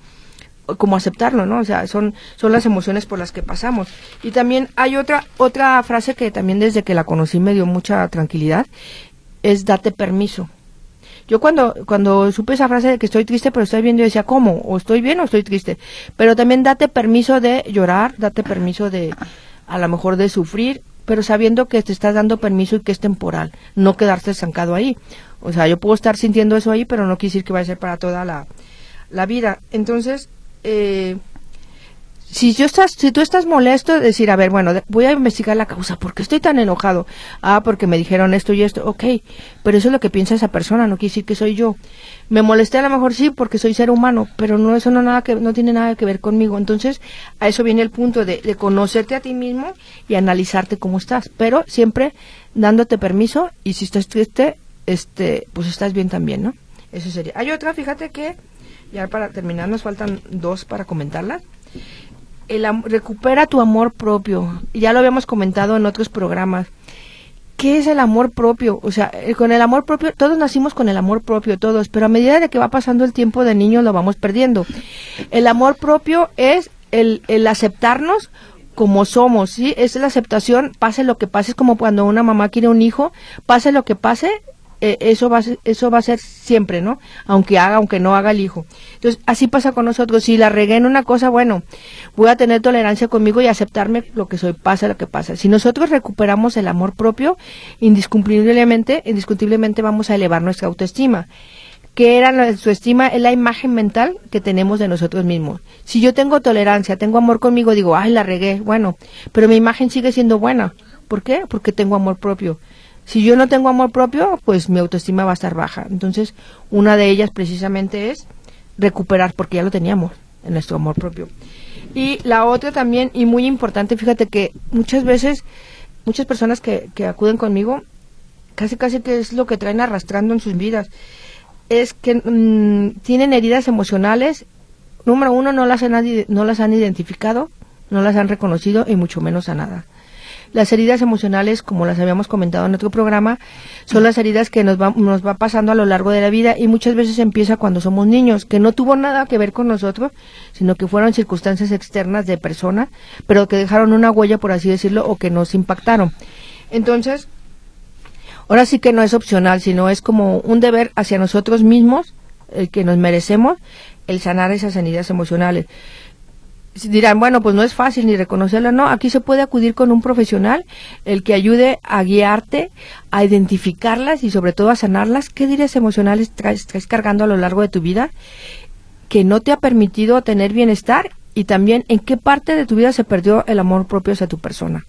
como aceptarlo, ¿no? O sea, son, son las emociones por las que pasamos. Y también hay otra, otra frase que también desde que la conocí me dio mucha tranquilidad, es date permiso. Yo cuando, cuando supe esa frase de que estoy triste pero estoy bien, yo decía, ¿cómo? ¿O estoy bien o estoy triste? Pero también date permiso de llorar, date permiso de, a lo mejor de sufrir, pero sabiendo que te estás dando permiso y que es temporal, no quedarse estancado ahí. O sea, yo puedo estar sintiendo eso ahí, pero no quiere decir que va a ser para toda la, la vida. Entonces, eh, si yo estás, si tú estás molesto, decir, a ver, bueno, voy a investigar la causa, ¿por qué estoy tan enojado? Ah, porque me dijeron esto y esto, ok, pero eso es lo que piensa esa persona, no quiere decir que soy yo. Me molesté a lo mejor sí porque soy ser humano, pero no eso no nada que no tiene nada que ver conmigo. Entonces, a eso viene el punto de, de conocerte a ti mismo y analizarte cómo estás, pero siempre dándote permiso y si estás triste, este, pues estás bien también, ¿no? Eso sería. Hay otra, fíjate que ya para terminar nos faltan dos para comentarlas el, recupera tu amor propio. Ya lo habíamos comentado en otros programas. ¿Qué es el amor propio? O sea, eh, con el amor propio, todos nacimos con el amor propio, todos, pero a medida de que va pasando el tiempo de niños lo vamos perdiendo. El amor propio es el, el aceptarnos como somos, ¿sí? Es la aceptación, pase lo que pase, es como cuando una mamá quiere un hijo, pase lo que pase, eh, eso va eso va a ser siempre, ¿no? Aunque haga, aunque no haga el hijo. Entonces, así pasa con nosotros. Si la regué en una cosa, bueno, voy a tener tolerancia conmigo y aceptarme lo que soy, pasa lo que pasa. Si nosotros recuperamos el amor propio, indiscutiblemente, indiscutiblemente vamos a elevar nuestra autoestima. Que era su estima es la imagen mental que tenemos de nosotros mismos. Si yo tengo tolerancia, tengo amor conmigo, digo, ay, la regué, bueno, pero mi imagen sigue siendo buena. ¿Por qué? Porque tengo amor propio. Si yo no tengo amor propio, pues mi autoestima va a estar baja. Entonces, una de ellas precisamente es recuperar, porque ya lo teníamos en nuestro amor propio. Y la otra también, y muy importante, fíjate que muchas veces, muchas personas que, que acuden conmigo, casi casi que es lo que traen arrastrando en sus vidas, es que mm, tienen heridas emocionales, número uno, no las, han, no las han identificado, no las han reconocido y mucho menos sanadas. Las heridas emocionales, como las habíamos comentado en otro programa, son las heridas que nos va, nos va pasando a lo largo de la vida y muchas veces empieza cuando somos niños, que no tuvo nada que ver con nosotros, sino que fueron circunstancias externas de personas, pero que dejaron una huella, por así decirlo, o que nos impactaron. Entonces, ahora sí que no es opcional, sino es como un deber hacia nosotros mismos, el que nos merecemos, el sanar esas heridas emocionales dirán, bueno, pues no es fácil ni reconocerlo, no, aquí se puede acudir con un profesional, el que ayude a guiarte, a identificarlas y sobre todo a sanarlas. ¿Qué heridas emocionales traes, cargando a lo largo de tu vida que no te ha permitido tener bienestar y también en qué parte de tu vida se perdió el amor propio hacia tu persona?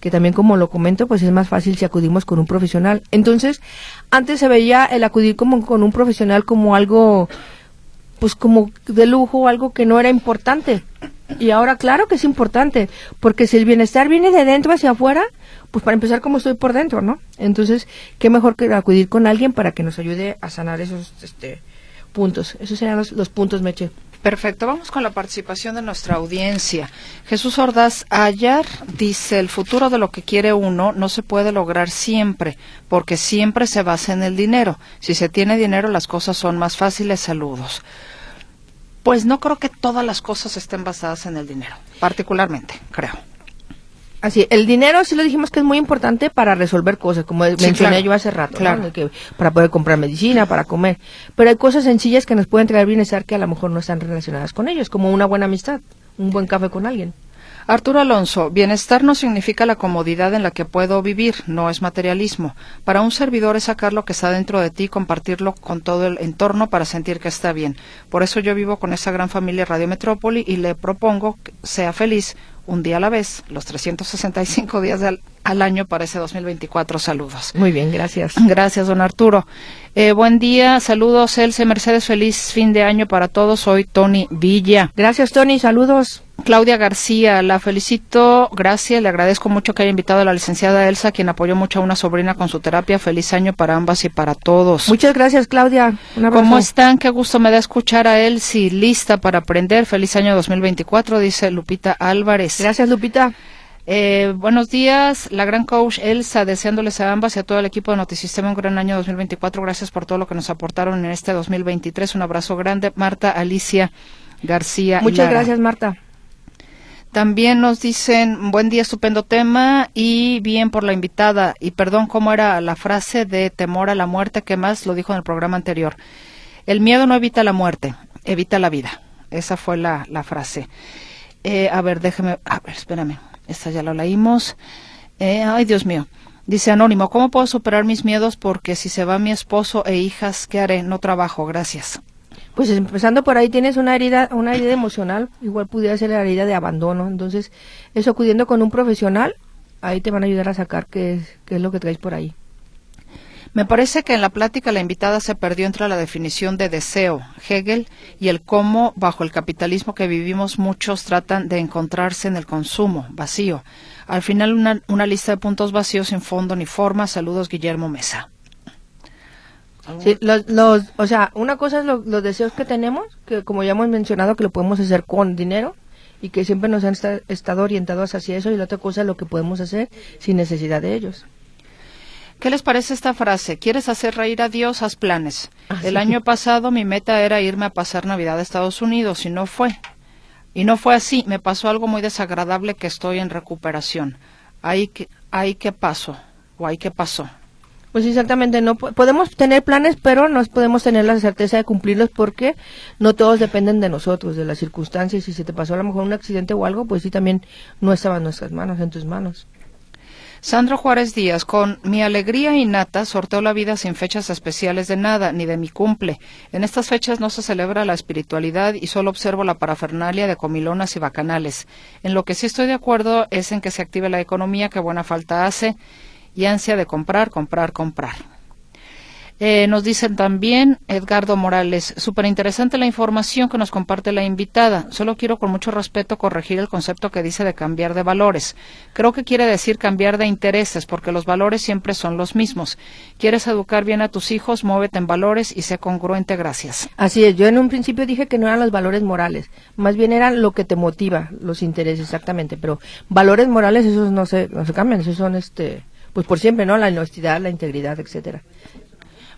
que también como lo comento, pues es más fácil si acudimos con un profesional. Entonces, antes se veía el acudir como con un profesional como algo pues como de lujo, algo que no era importante Y ahora, claro que es importante, porque si el bienestar viene de dentro hacia afuera, pues para empezar, como estoy por dentro, ¿no? Entonces, qué mejor que acudir con alguien para que nos ayude a sanar esos este, puntos. Esos serían los, los puntos, Meche. Perfecto, vamos con la participación de nuestra audiencia. Jesús Ordaz Ayar dice, el futuro de lo que quiere uno no se puede lograr siempre, porque siempre se basa en el dinero. Si se tiene dinero, las cosas son más fáciles. Saludos. Pues no creo que todas las cosas estén basadas en el dinero, particularmente, creo. Así, el dinero sí lo dijimos que es muy importante para resolver cosas, como mencioné claro. yo hace rato. Claro. Que para poder comprar medicina, para comer. Pero hay cosas sencillas que nos pueden traer bienestar que a lo mejor no están relacionadas con ellos, como una buena amistad, un buen café con alguien. Arturo Alonso, bienestar no significa la comodidad en la que puedo vivir, no es materialismo. Para un servidor es sacar lo que está dentro de ti y compartirlo con todo el entorno para sentir que está bien. Por eso yo vivo con esa gran familia Radio Metrópoli y le propongo que sea feliz un día a la vez, los 365 días al, al año para ese 2024. Saludos. Muy bien, gracias. Gracias, don Arturo. Eh, buen día, saludos, Elce Mercedes, feliz fin de año para todos. Soy Tony Villa. Gracias, Tony, saludos. Claudia García, la felicito, gracias, le agradezco mucho que haya invitado a la licenciada Elsa, quien apoyó mucho a una sobrina con su terapia. Feliz año para ambas y para todos. Muchas gracias, Claudia. Un. ¿Cómo están? Qué gusto me da escuchar a Elsie, lista para aprender. Feliz año 2024, dice Lupita Álvarez. Gracias, Lupita. Eh, buenos días, la gran coach Elsa, deseándoles a ambas y a todo el equipo de Notisistema un gran año 2024. Gracias por todo lo que nos aportaron en este 2023. Un abrazo grande, Marta Alicia García. Muchas Lara. gracias, Marta. También nos dicen, buen día, estupendo tema y bien por la invitada. Y perdón, ¿cómo era la frase de temor a la muerte? que más lo dijo en el programa anterior? El miedo no evita la muerte, evita la vida. Esa fue la, la frase. Eh, a ver, déjeme, a ver, espérame. Esta ya la leímos. Eh, ay, Dios mío. Dice Anónimo, ¿cómo puedo superar mis miedos? Porque si se va mi esposo e hijas, ¿qué haré? No trabajo, gracias. Pues empezando por ahí tienes una herida, una herida emocional, igual pudiera ser la herida de abandono. Entonces, eso acudiendo con un profesional, ahí te van a ayudar a sacar qué es, qué es lo que traes por ahí. Me parece que en la plática la invitada se perdió entre la definición de deseo, Hegel, y el cómo, bajo el capitalismo que vivimos, muchos tratan de encontrarse en el consumo, vacío. Al final, una, una lista de puntos vacíos sin fondo ni forma. Saludos, Guillermo Mesa. Sí, o sea, una cosa es lo- los deseos que tenemos, que como ya hemos mencionado, que lo podemos hacer con dinero y que siempre nos han esta- estado orientados hacia eso, y la otra cosa es lo que podemos hacer sin necesidad de ellos. ¿Qué les parece esta frase? ¿Quieres hacer reír a Dios? Haz planes. Ah, El sí. año pasado mi meta era irme a pasar Navidad a Estados Unidos y no fue. Y no fue así. Me pasó algo muy desagradable que estoy en recuperación. Ahí que, ahí que pasó. O ahí que pasó. Pues exactamente, no po- podemos tener planes, pero no podemos tener la certeza de cumplirlos porque no todos dependen de nosotros, de las circunstancias. Si se te pasó a lo mejor un accidente o algo, pues sí también no estaba en nuestras manos, en tus manos. Sandro Juárez Díaz, con mi alegría innata, sorteo la vida sin fechas especiales de nada, ni de mi cumple. En estas fechas no se celebra la espiritualidad y solo observo la parafernalia de comilonas y bacanales. En lo que sí estoy de acuerdo es en que se active la economía que buena falta hace y ansia de comprar, comprar, comprar. Eh, nos dicen también Edgardo Morales, súper interesante la información que nos comparte la invitada. Solo quiero con mucho respeto corregir el concepto que dice de cambiar de valores. Creo que quiere decir cambiar de intereses, porque los valores siempre son los mismos. ¿Quieres educar bien a tus hijos? Muévete en valores y sé congruente. Gracias. Así es, yo en un principio dije que no eran los valores morales, más bien eran lo que te motiva, los intereses exactamente, pero valores morales esos no se, no se cambian, esos son este, pues por siempre, ¿no? La honestidad, la integridad, etcétera.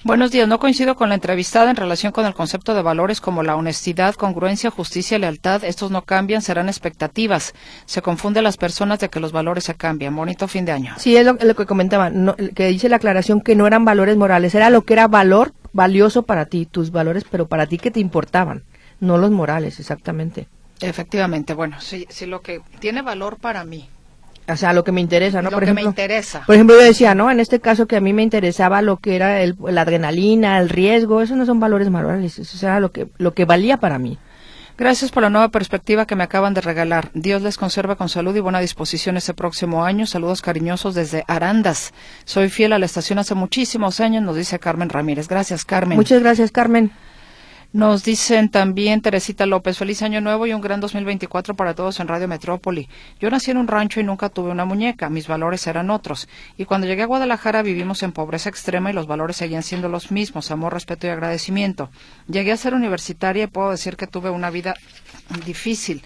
Buenos días. No coincido con la entrevistada en relación con el concepto de valores como la honestidad, congruencia, justicia, lealtad. Estos no cambian, serán expectativas. Se confunde a las personas de que los valores se cambian. Bonito fin de año. Sí, es lo, lo que comentaba, no, que dice la aclaración que no eran valores morales, era lo que era valor valioso para ti, tus valores, pero para ti que te importaban, no los morales, exactamente. Efectivamente. Bueno, sí, sí, lo que tiene valor para mí. O sea, lo que me interesa, ¿no? Lo por que me ejemplo, interesa. Por ejemplo, yo decía, ¿no? En este caso que a mí me interesaba lo que era el, la adrenalina, el riesgo, eso no son valores morales, eso era lo que, lo que valía para mí. Gracias por la nueva perspectiva que me acaban de regalar. Dios les conserve con salud y buena disposición este próximo año. Saludos cariñosos desde Arandas. Soy fiel a la estación hace muchísimos años, nos dice Carmen Ramírez. Gracias, Carmen. Muchas gracias, Carmen. Nos dicen también Teresita López, feliz año nuevo y un gran 2024 para todos en Radio Metrópoli. Yo nací en un rancho y nunca tuve una muñeca, mis valores eran otros. Y cuando llegué a Guadalajara vivimos en pobreza extrema y los valores seguían siendo los mismos, amor, respeto y agradecimiento. Llegué a ser universitaria y puedo decir que tuve una vida difícil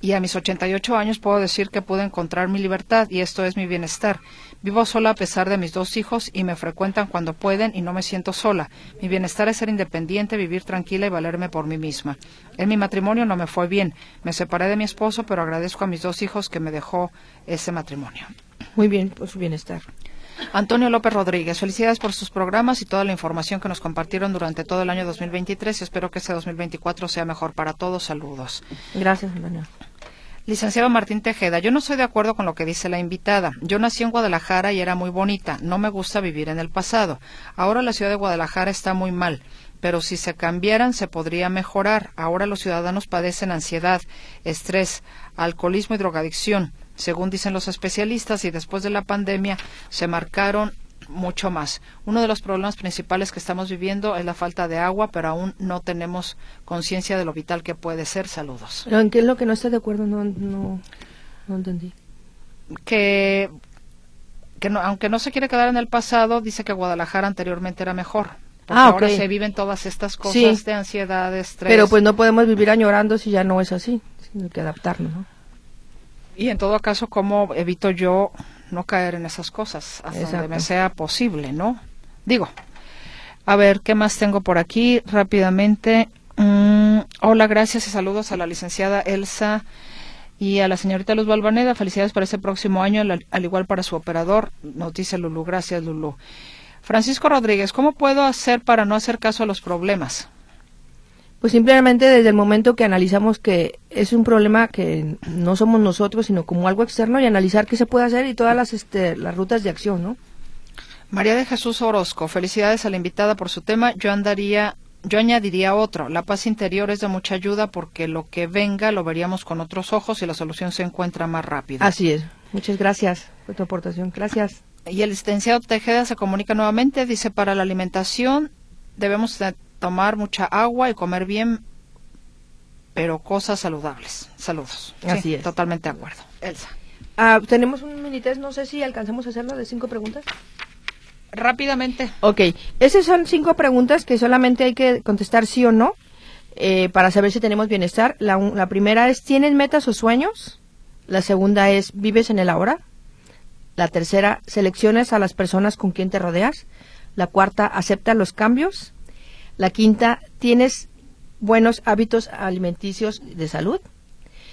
y a mis 88 años puedo decir que pude encontrar mi libertad y esto es mi bienestar. Vivo sola a pesar de mis dos hijos y me frecuentan cuando pueden y no me siento sola. Mi bienestar es ser independiente, vivir tranquila y valerme por mí misma. En mi matrimonio no me fue bien. Me separé de mi esposo, pero agradezco a mis dos hijos que me dejó ese matrimonio. Muy bien, por su bienestar. Antonio López Rodríguez, felicidades por sus programas y toda la información que nos compartieron durante todo el año 2023 y espero que este 2024 sea mejor para todos. Saludos. Gracias, Antonio. Licenciado Martín Tejeda, yo no estoy de acuerdo con lo que dice la invitada. Yo nací en Guadalajara y era muy bonita. No me gusta vivir en el pasado. Ahora la ciudad de Guadalajara está muy mal pero si se cambiaran se podría mejorar. Ahora los ciudadanos padecen ansiedad, estrés, alcoholismo y drogadicción según dicen los especialistas, y después de la pandemia se marcaron mucho más. Uno de los problemas principales que estamos viviendo es la falta de agua, pero aún no tenemos conciencia de lo vital que puede ser. Saludos. ¿En qué es lo que no estoy de acuerdo? No, no, no entendí. Que, que no, aunque no se quiere quedar en el pasado, dice que Guadalajara anteriormente era mejor. Porque ah, ahora se viven todas estas cosas de ansiedad, de estrés. Pero pues no podemos vivir añorando si ya no es así. Sino que adaptarnos, ¿no? Y en todo caso, ¿cómo evito yo no caer en esas cosas hasta donde me sea posible, no? Digo, a ver, ¿qué más tengo por aquí? Rápidamente. Mm, hola, gracias y saludos a la licenciada Elsa y a la señorita Luz Balvaneda. Felicidades para este próximo año, al, igual para su operador. Nos dice Lulú. Gracias, Lulú. Francisco Rodríguez, ¿cómo puedo hacer para no hacer caso a los problemas? Pues simplemente desde el momento que analizamos que es un problema que no somos nosotros, sino como algo externo y analizar qué se puede hacer y todas las, este, las rutas de acción, ¿no? María de Jesús Orozco, felicidades a la invitada por su tema. Yo andaría, yo añadiría otro. La paz interior es de mucha ayuda porque lo que venga lo veríamos con otros ojos y la solución se encuentra más rápido. Así es. Muchas gracias por tu aportación. Gracias. Y el licenciado Tejeda se comunica nuevamente. Dice, para la alimentación debemos tomar mucha agua y comer bien, pero cosas saludables. Saludos. Así es. Totalmente de acuerdo. Elsa. Ah, tenemos un mini test, no sé si alcanzamos a hacerlo de cinco preguntas. Rápidamente. Ok, esas son cinco preguntas que solamente hay que contestar sí o no eh, para saber si tenemos bienestar. La, la primera es, ¿tienes metas o sueños? La segunda es, ¿vives en el ahora? La tercera, ¿seleccionas a las personas con quien te rodeas? La cuarta, ¿acepta los cambios? La quinta, ¿tienes buenos hábitos alimenticios de salud?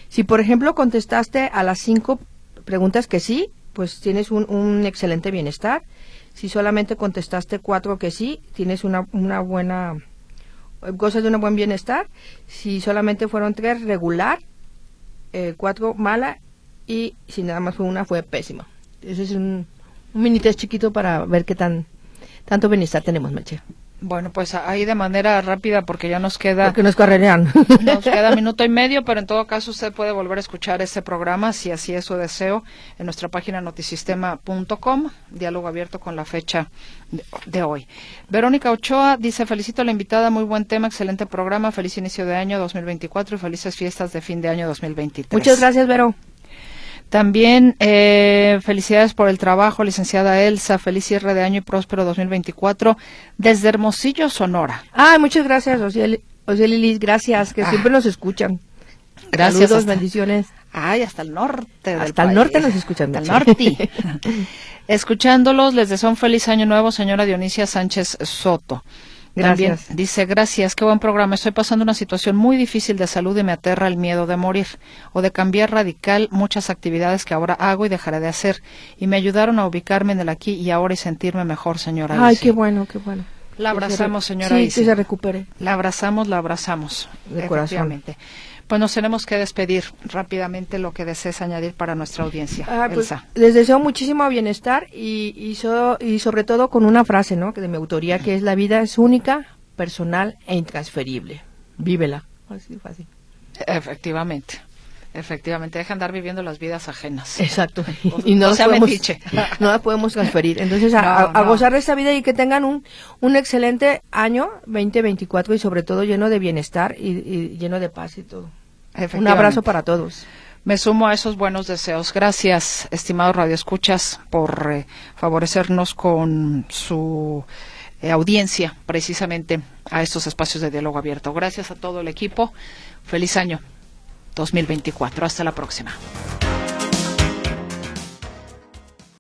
Si, por ejemplo, contestaste a las cinco preguntas que sí, pues tienes un, excelente bienestar. Si solamente contestaste cuatro que sí, tienes una, una buena, cosas de un buen bienestar. Si solamente fueron tres, regular, eh, cuatro, mala, y si nada más fue una, fue pésima. Ese es un, un mini test chiquito para ver qué tan tanto bienestar tenemos, Meche. Bueno, pues ahí de manera rápida porque ya nos queda... Porque nos correrían. Nos queda minuto y medio, pero en todo caso usted puede volver a escuchar este programa, si así es su deseo, en nuestra página notisistema.com, diálogo abierto con la fecha de, hoy. Verónica Ochoa dice, felicito a la invitada, muy buen tema, excelente programa, feliz inicio de año 2024 y felices fiestas de fin de año 2023. Muchas gracias, Vero. También eh, felicidades por el trabajo, licenciada Elsa. Feliz cierre de año y próspero 2024 desde Hermosillo, Sonora. Ay, muchas gracias, José Lilis. Gracias, que ah. siempre nos escuchan. Gracias. Saludos, bendiciones. Ay, hasta el norte. Hasta el norte nos escuchan. Hasta el norte. Escuchándolos, les deseo un feliz año nuevo, señora Dionisia Sánchez Soto. Gracias. dice, gracias, qué buen programa. Estoy pasando una situación muy difícil de salud y me aterra el miedo de morir o de cambiar radical muchas actividades que ahora hago y dejaré de hacer. Y me ayudaron a ubicarme en el aquí y ahora y sentirme mejor, señora. Ay, qué bueno, qué bueno. La abrazamos, señora. Sí, que se recupere. La abrazamos, la abrazamos. De corazón pues nos tenemos que despedir rápidamente lo que desees añadir para nuestra audiencia. Ah, pues, les deseo muchísimo bienestar y, y, y sobre todo con una frase ¿no? de mi autoría que es la vida es única, personal e intransferible. Vívela. Efectivamente. Efectivamente, deja andar viviendo las vidas ajenas. Exacto. y no, las podemos, no la podemos transferir. Entonces, a, gozar de esta vida y que tengan un, un excelente año 2024 y sobre todo lleno de bienestar y, lleno de paz y todo. Un abrazo para todos. Me sumo a esos buenos deseos. Gracias, estimados radioescuchas, por eh, favorecernos con su eh, audiencia precisamente a estos espacios de diálogo abierto. Gracias a todo el equipo. Feliz año. 2024. Hasta la próxima.